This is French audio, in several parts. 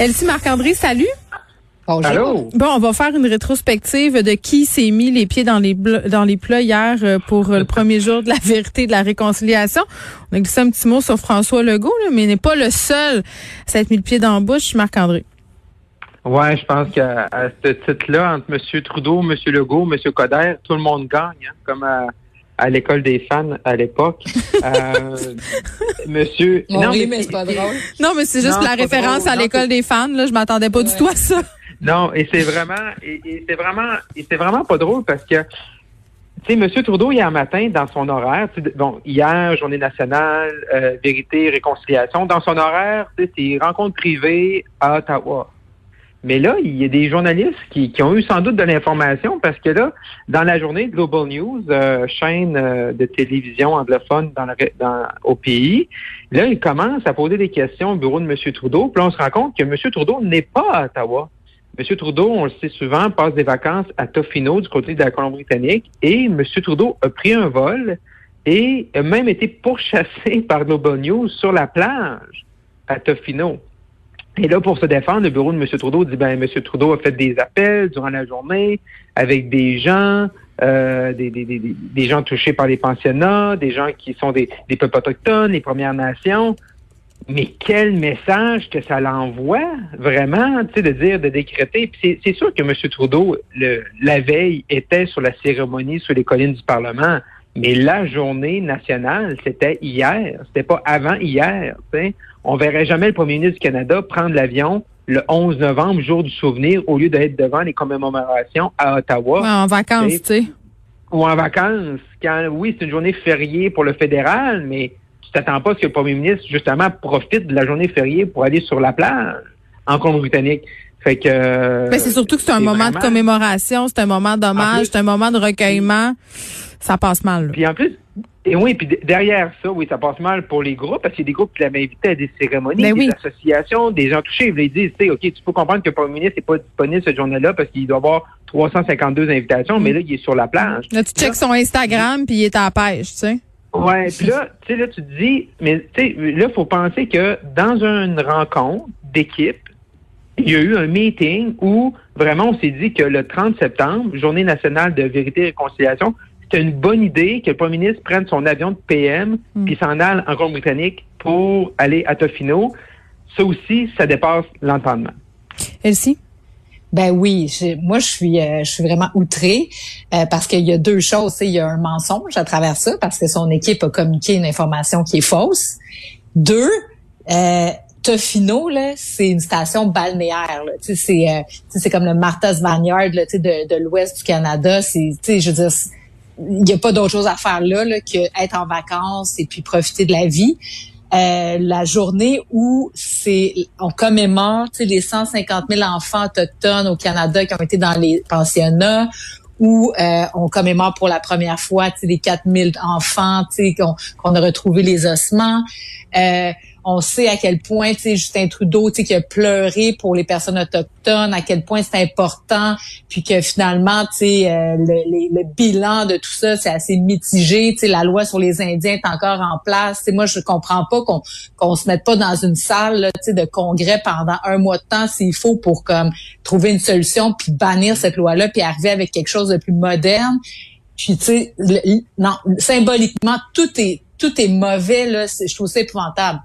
Elsie Marc-André, salut. Bonjour. Bon, on va faire une rétrospective de qui s'est mis les pieds dans les dans les plats hier euh, pour euh, le premier jour de la vérité de la réconciliation. On a glissé un petit mot sur François Legault, là, mais il n'est pas le seul à s'être mis le pied dans la bouche, Marc-André. Ouais, je pense qu'à ce titre-là, entre M. Trudeau, M. Legault, M. Coder, tout le monde gagne, hein, comme à, à l'école des fans à l'époque. euh, monsieur. non, mais, c'est pas drôle. Non, mais c'est juste la référence à l'école des fans. Là, je m'attendais pas du tout à ça. Non, et c'est vraiment, et, c'est vraiment, et c'est vraiment pas drôle parce que, tu sais, M. Trudeau hier matin dans son horaire, bon, hier journée nationale, euh, vérité, réconciliation, dans son horaire, c'est rencontre privée à Ottawa. Mais là, il y a des journalistes qui, ont eu sans doute de l'information parce que là, dans la journée Global News, euh, chaîne euh, de télévision anglophone dans, dans, au pays, là, ils commencent à poser des questions au bureau de M. Trudeau. Puis là, on se rend compte que M. Trudeau n'est pas à Ottawa. M. Trudeau, on le sait souvent, passe des vacances à Tofino, du côté de la Colombie-Britannique, et M. Trudeau a pris un vol et a même été pourchassé par Global News sur la plage à Tofino. Et là, pour se défendre, le bureau de M. Trudeau dit, ben, M. Trudeau a fait des appels durant la journée avec des gens, euh, des, des, des, des, gens touchés par les pensionnats, des gens qui sont des, des peuples autochtones, les Premières Nations. Mais quel message que ça l'envoie, vraiment, tu sais, de dire, de décréter. c'est sûr que M. Trudeau, le, la veille, était sur la cérémonie sur les collines du Parlement. Mais la journée nationale, c'était hier. C'était pas avant hier. sais. On verrait jamais le premier ministre du Canada prendre l'avion le 11 novembre, jour du souvenir, au lieu d'être devant les commémorations à Ottawa. en vacances, tu sais. Ou en vacances. Quand, oui, c'est une journée fériée pour le fédéral, mais tu t'attends pas à ce que le premier ministre, justement, profite de la journée fériée pour aller sur la plage en Colombie-Britannique. Fait que. Mais c'est surtout que c'est un moment de commémoration, c'est un moment d'hommage, c'est un moment de recueillement. Ça passe mal. Puis en plus, et oui, puis derrière ça, oui, ça passe mal pour les groupes, parce qu'il y a des groupes qui l'avaient invité à des cérémonies, ben des associations, des gens touchés. Ils dire, tu sais, OK, tu peux comprendre que le premier ministre n'est pas disponible cette journée-là parce qu'il doit avoir 352 invitations, mais là, il est sur la plage. Là, tu checkes son Instagram, puis il est à la pêche, tu sais. Ouais, puis là, tu sais, là, tu te dis, mais tu sais, là, il faut penser que dans une rencontre d'équipe, il y a eu un meeting où vraiment on s'est dit que le 30 septembre, journée nationale de vérité et réconciliation, c'est une bonne idée que le premier ministre prenne son avion de PM mm. puis s'en aille en Grande-Britannique pour aller à Tofino. Ça aussi, ça dépasse l'entendement. Elsie? Ben oui, moi je suis euh, je suis vraiment outrée euh, parce qu'il y a deux choses. Il y a un mensonge à travers ça parce que son équipe a communiqué une information qui est fausse. Deux, euh, Tofino, là, c'est une station balnéaire. C'est euh, c'est comme le Martha's Vineyard là, de, de l'ouest du Canada. C'est je veux dire il n'y a pas d'autre chose à faire là, là que être en vacances et puis profiter de la vie. Euh, la journée où c'est on commémore les 150 000 enfants autochtones au Canada qui ont été dans les pensionnats, où euh, on commémore pour la première fois les 4 000 enfants qu'on a retrouvé les ossements. Euh, on sait à quel point, tu sais, Justin Trudeau, tu sais, qui a pleuré pour les personnes autochtones, à quel point c'est important, puis que finalement, tu sais, euh, le, bilan de tout ça, c'est assez mitigé. Tu sais, la loi sur les Indiens est encore en place. Tu moi, je comprends pas qu'on qu'on se mette pas dans une salle, tu sais, de congrès pendant un mois de temps s'il faut pour comme trouver une solution, puis bannir cette loi-là, puis arriver avec quelque chose de plus moderne. Puis, tu sais, non, symboliquement, tout est tout est mauvais là. Je trouve ça épouvantable.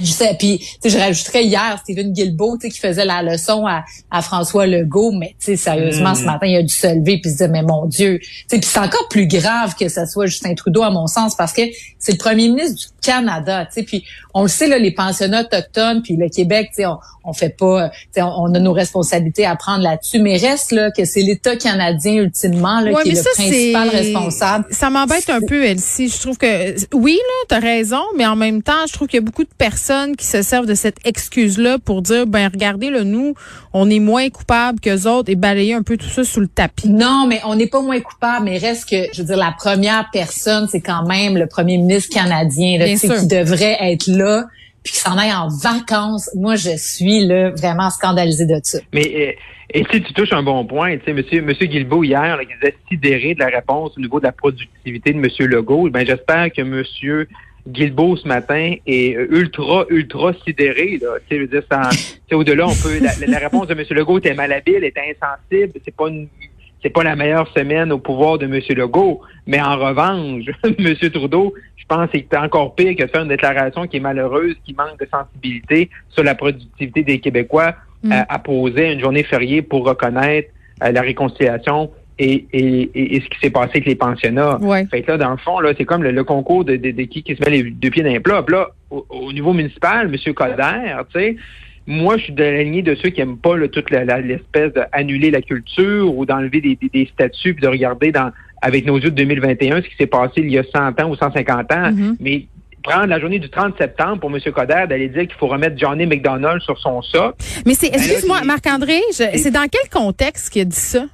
Je sais, puis je rajouterais hier Stephen Guilbeault qui faisait la leçon à, à François Legault, mais sérieusement, ce mm. matin, il a dû se lever puis se dire, mais mon Dieu. Puis c'est encore plus grave que ce soit Justin Trudeau, à mon sens, parce que c'est le premier ministre du Canada. Puis on le sait, là, les pensionnats autochtones, puis le Québec, on, on fait pas, on, on a nos responsabilités à prendre là-dessus, mais reste là que c'est l'État canadien ultimement là, qui est le principal responsable. Ça m'embête un peu, Elsie. Je trouve que oui, là, t'as raison, mais en même temps, je trouve qu'il y a beaucoup de personnes qui se servent de cette excuse-là pour dire, ben regardez, le nous, on est moins coupables que autres et balayer un peu tout ça sous le tapis. Non, mais on n'est pas moins coupable, mais reste que, je veux dire, la première personne, c'est quand même le premier ministre canadien, là, qui devrait être là puis qui s'en aille en vacances. Moi, je suis là vraiment scandalisée de ça. Mais et si tu touches un bon point, tu sais, Monsieur, Monsieur Guilbeault hier, là, qui disait sidéré de la réponse au niveau de la productivité de Monsieur Legault. Ben j'espère que Monsieur Guilbeault ce matin est ultra, ultra sidéré. Là. Tu sais, je veux dire, ça, au-delà, on peut. La, la, réponse de M. Legault était malhabile, était insensible. C'est pas une c'est pas la meilleure semaine au pouvoir de M. Legault. Mais en revanche, M. Trudeau, je pense que c'est encore pire que de faire une déclaration qui est malheureuse, qui manque de sensibilité sur la productivité des Québécois, mm. euh, à poser une journée fériée pour reconnaître euh, la réconciliation et, et, et, ce qui s'est passé avec les pensionnats. Fait que là, dans le fond, là, c'est comme le, concours de, de, qui qui se met les deux pieds dans les plats. là, au, niveau municipal, M. Coder, tu sais, moi, je suis de la lignée de ceux qui aiment pas toute l'espèce d'annuler la culture ou d'enlever des, des, statuts puis de regarder dans avec nos yeux de 2021 ce qui s'est passé il y a 100 ans ou 150 ans. Mm-hmm. Mais prendre la journée du 30 septembre pour M. Coder d'aller dire qu'il faut remettre Johnny McDonald sur son socle. Mais c'est, ben excuse-moi, Marc-André, c'est dans quel contexte qu'il a dit ça?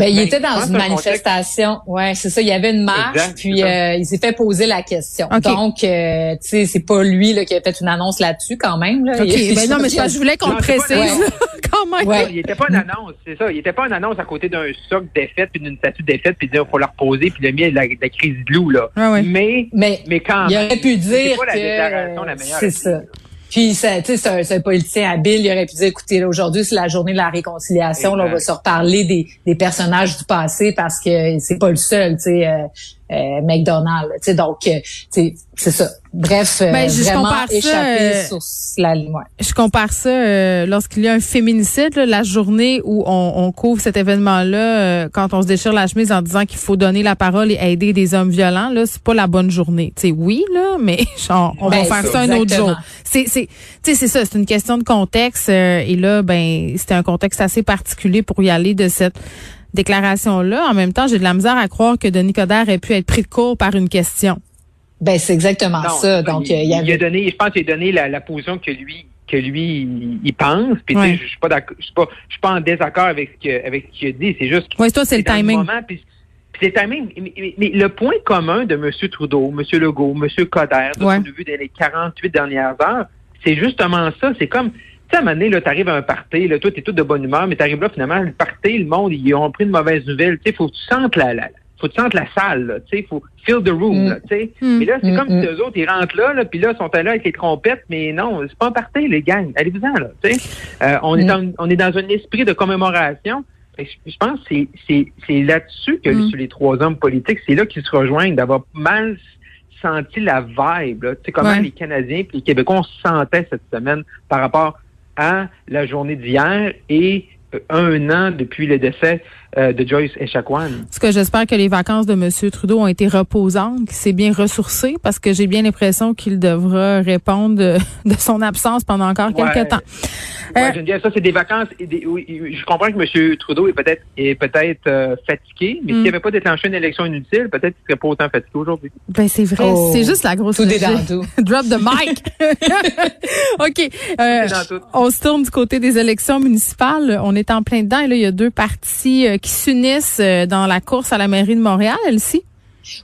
Ben, il ben, était dans une manifestation. Ouais, c'est ça. Il y avait une marche, puis euh, il s'est fait poser la question. Donc, euh, tu sais, c'est pas lui là, qui a fait une annonce là-dessus quand même. Là. Il, ben non, mais je voulais qu'on le précise quand même. Ouais. Il était pas une annonce, c'est ça. Il était pas une annonce à côté d'un socle défaite puis d'une statue défaite puis dire faut la reposer puis le mien la, la crise de loup là. Mais, mais, mais quand il aurait pu dire que c'est ça. Puis, c'est un, un politicien habile. Il aurait pu dire, écoutez, aujourd'hui, c'est la journée de la réconciliation. Là, on va se reparler des, des personnages du passé parce que c'est pas le seul, tu sais, euh, euh, McDonald's. Tu sais, donc, euh, c'est ça. Bref, euh, ben, je, vraiment compare ça, sur la ligne. Je compare ça lorsqu'il y a un féminicide, la journée où on, on couvre cet événement-là, quand on se déchire la chemise en disant qu'il faut donner la parole et aider des hommes violents, là, c'est pas la bonne journée. Tu sais, oui, là, mais genre, on va ben, faire ça un autre jour. C'est, c'est, c'est ça, c'est une question de contexte. et là, ben, c'était un contexte assez particulier pour y aller de cette déclaration-là. En même temps, j'ai de la misère à croire que Denis Coderre ait pu être pris de court par une question. Ben c'est exactement ça. Donc il, il, a donné, je pense qu'il a donné la, position que lui que lui il, pense. Puis je suis pas d'accord, je suis pas, je suis pas en désaccord avec ce que avec ce qu'il a dit. C'est juste. Oui, toi c'est le timing. Moment, puis, le timing. Mais, le point commun de M. Trudeau, M. Legault, M. Coderre, de ouais. vu dans les 48 dernières heures, c'est justement ça. C'est comme sais, à un moment donné, là, t'arrives à un party, là, toi, t'es tout de bonne humeur, mais t'arrives là, finalement, le party, le monde, ils ont pris de mauvaises nouvelles. Tu sais, faut que tu sentes la, la faut que tu sentes la salle, tu sais, faut feel the room, mm. tu sais. Mm. Mais là, c'est mm, comme si eux autres, ils rentrent là, là puis là, ils sont là avec les trompettes, mais non, c'est pas un party, les gangs. Allez-vous-en, là, tu sais. Euh, on, est dans, on est dans un esprit de commémoration. Je pense que c'est là-dessus que sur les trois hommes politiques, c'est là qu'ils se rejoignent, d'avoir mal senti la vibe, tu sais, comment les Canadiens et les Québécois, on se sentait cette semaine par rapport à la journée d'hier et euh, un an depuis le décès euh, de Joyce Echaquan. Ce que j'espère que les vacances de M. Trudeau ont été reposantes, qu'il s'est bien ressourcé, parce que j'ai bien l'impression qu'il devra répondre de, son absence pendant encore quelques temps. Ouais, euh, ça c'est des vacances. je comprends que M. Trudeau est peut-être est peut-être euh, fatigué, mais s'il n'avait mm. pas déclenché une élection inutile, peut-être qu'il serait pas autant fatigué aujourd'hui. Ben c'est vrai, oh. c'est juste la grosse. Tout est dans tout. Drop the mic. ok. on se tourne du côté des élections municipales. On est en plein dedans. Et là, il y a deux partis qui s'unissent euh, dans la course à la mairie de Montréal, Elsie?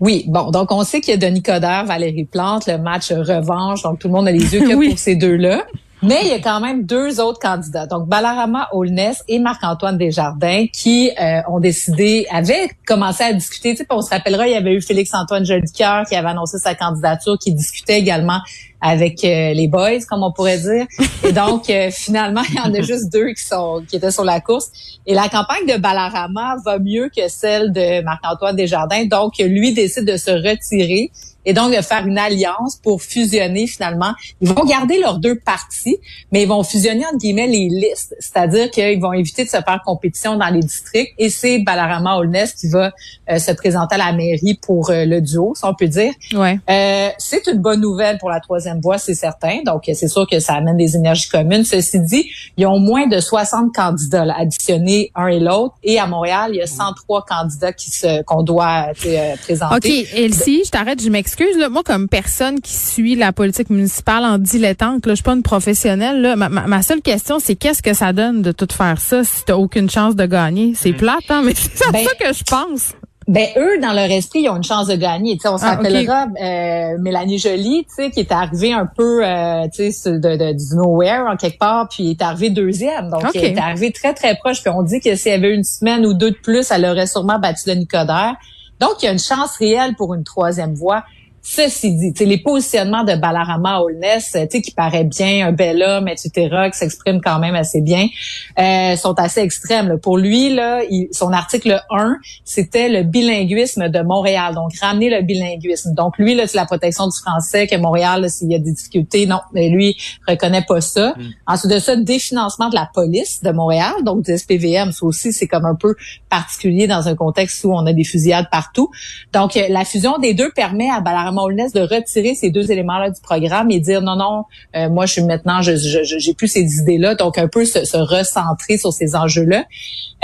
Oui, bon, donc on sait qu'il y a Denis Coderre, Valérie Plante, le match revanche, donc tout le monde a les yeux que pour ces deux-là. Mais il y a quand même deux autres candidats, donc Balarama Holness et Marc-Antoine Desjardins, qui euh, ont décidé, avaient commencé à discuter. Tu sais, on se rappellera, il y avait eu Félix-Antoine Jolicoeur qui avait annoncé sa candidature, qui discutait également avec euh, les boys, comme on pourrait dire. Et donc, euh, finalement, il y en a juste deux qui sont qui étaient sur la course. Et la campagne de Balarama va mieux que celle de Marc-Antoine Desjardins. Donc, lui décide de se retirer et donc de faire une alliance pour fusionner finalement. Ils vont garder leurs deux partis, mais ils vont fusionner entre guillemets les listes, c'est-à-dire qu'ils vont éviter de se faire compétition dans les districts. Et c'est Balarama Holness qui va euh, se présenter à la mairie pour euh, le duo, si on peut dire. Ouais. Euh, c'est une bonne nouvelle pour la troisième voie, c'est certain. Donc c'est sûr que ça amène des énergies communes. Ceci dit, ils ont moins de 60 candidats là, additionnés un et l'autre. Et à Montréal, il y a 103 candidats qui se qu'on doit euh, présenter. Ok, Elsie, je t'arrête, je m'excuse excuse, là, moi, comme personne qui suit la politique municipale en dilettante, là, je suis pas une professionnelle, là, ma, seule question, c'est qu'est-ce que ça donne de tout faire ça si t'as aucune chance de gagner? C'est mm. plate, hein, mais c'est ben, ça que je pense. Ben eux, dans leur esprit, ils ont une chance de gagner. on s'appellera ah, euh, Mélanie Jolie, qui est arrivée un peu euh, de, de, du nowhere en quelque part, puis est arrivée deuxième. Donc, elle est arrivée très, très proche. Puis on dit que s'il y avait une semaine ou deux de plus, elle aurait sûrement battu le Nicodère. Donc, il y a une chance réelle pour une troisième voie. Ceci dit, les positionnements de Balarama Holness, qui paraît bien, un bel homme, etc., qui s'exprime quand même assez bien, euh, sont assez extrêmes. Pour lui, là, son article 1, c'était le bilinguisme de Montréal, donc ramener le bilinguisme. Donc lui, là, c'est la protection du français, que Montréal, s'il y a des difficultés, non, mais lui, reconnaît pas ça. Mm. Ensuite de ça, définancement de la police de Montréal, donc du SPVM, ça aussi, c'est comme un peu particulier dans un contexte où on a des fusillades partout. Donc, euh, la fusion des deux permet à Balarama de retirer ces deux éléments-là du programme et dire non, non, euh, moi je suis maintenant, je j'ai plus ces idées-là, donc un peu se, recentrer sur ces enjeux-là.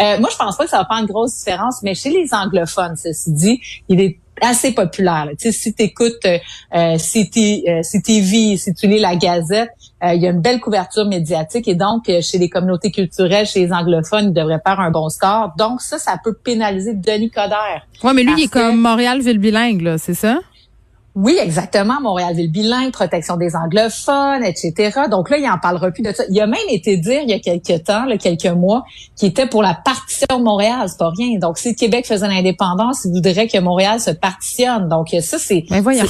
Euh, moi, je pense pas que ça va faire une grosse différence, mais chez les anglophones, ceci dit, il est assez populaire. Tu sais, si tu écoutes euh, euh, CTV, si tu lis la Gazette, il y a une belle couverture médiatique et donc chez les communautés culturelles, chez les anglophones, il devrait faire un bon score. Donc ça, ça peut pénaliser Denis Coderre. Ouais, mais lui, il est comme Montréal ville bilingue, là, c'est ça? Oui, exactement. Montréal-Ville bilingue, protection des anglophones, etc. Donc là, il en parlera plus de ça. Il a même été dire il y a quelques temps, là, quelques mois, qu'il était pour la partition de Montréal. C'est pas rien. Donc si le Québec faisait l'indépendance, il voudrait que Montréal se partitionne. Donc ça, c'est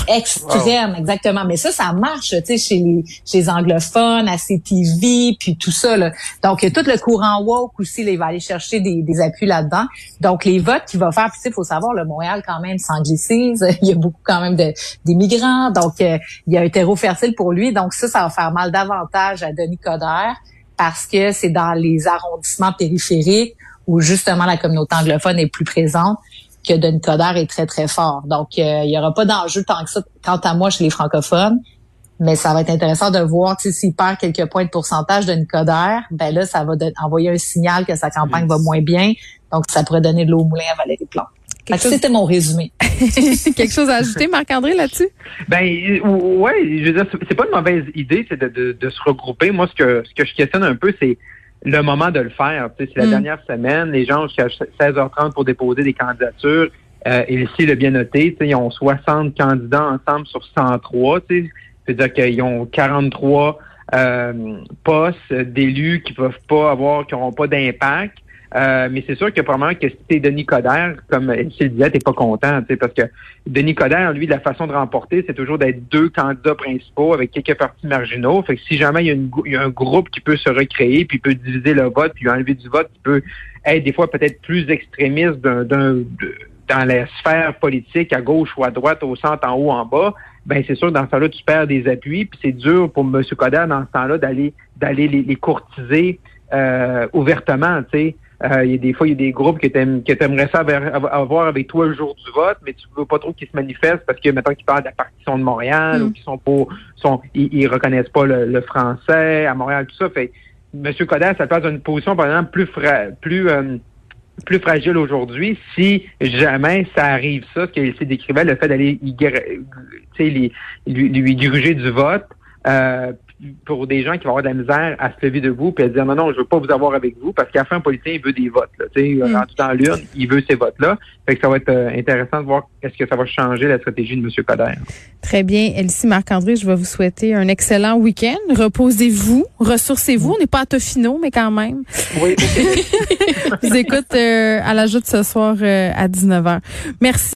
extrême, exactement. Mais ça, ça marche, tu sais, chez les, chez les anglophones, à CTV, puis tout ça. Là. Donc tout le courant woke aussi, là, il va aller chercher des, des appuis là-dedans. Donc les votes qu'il va faire, puis il faut savoir, le Montréal quand même s'anglicise. il y a beaucoup quand même de des migrants. Donc, euh, il y a un terreau fertile pour lui. Donc, ça, ça va faire mal davantage à Denis Coderre parce que c'est dans les arrondissements périphériques où justement la communauté anglophone est plus présente que Denis Coderre est très, très fort. Donc, euh, il y aura pas d'enjeu tant que ça, quant à moi, chez les francophones. Mais ça va être intéressant de voir s'il perd quelques points de pourcentage de Nicodère, ben là, ça va envoyer un signal que sa campagne va moins bien. Donc, ça pourrait donner de l'eau au moulin à Valérie Plante. C'était mon résumé. Quelque chose à ajouter, Marc-André, là-dessus? Ben, ouais, je veux dire, c'est pas une mauvaise idée, c'est de, de, se regrouper. Moi, ce que, ce que je questionne un peu, c'est le moment de le faire. c'est la mm. dernière semaine, les gens jusqu'à 16h30 pour déposer des candidatures. Euh, et ici, le bien noté, ils ont 60 candidats ensemble sur 103. C'est-à-dire qu'ils ont 43 euh, postes d'élus qui peuvent pas avoir, qui n'auront pas d'impact. Euh, mais c'est sûr que probablement que si t'es Denis Coderre, comme le disait, t'es pas content, parce que Denis Coderre, lui, la façon de remporter, c'est toujours d'être deux candidats principaux avec quelques partis marginaux. Fait que si jamais il y, a il y a un groupe qui peut se recréer, puis peut diviser le vote, puis enlever du vote, qui peut être des fois peut-être plus extrémiste d'un, dans la sphère politique, à gauche ou à droite, au centre, en haut, en bas, ben c'est sûr, dans ce temps-là, tu perds des appuis, puis c'est dur pour M. Coderre, dans ce temps-là, d'aller d'aller les, les courtiser euh, ouvertement, tu sais. Euh, il y a des fois, il y a des groupes que tu aimerais ça avoir avec toi le jour du vote, mais tu veux pas trop qu'ils se manifestent parce que maintenant qu'ils parlent de la partition de Montréal ou mm. qu'ils sont pour sont ils, reconnaissent pas le, français à Montréal, tout ça. Fait M. Coder, ça passe dans une position, par exemple, plus plus euh, plus fragile aujourd'hui si jamais ça arrive ça, ce qu'il décrivait, le fait d'aller lui, lui diriger du vote. Euh, pour des gens qui vont avoir de la misère à se lever debout puis à dire non, non, je veux pas vous avoir avec vous parce qu'à la fin, un politicien, il veut des votes. Là, mm. Rendu dans l'urne, il veut ces votes-là. Fait que ça va être euh, intéressant de voir est-ce que ça va changer la stratégie de M. Coder. Très bien. Elsie Marc-André, je vais vous souhaiter un excellent week-end. Reposez-vous, ressourcez-vous. On n'est pas à Tofino, mais quand même. Oui. je vous écoute euh, à la de ce soir euh, à 19h. Merci.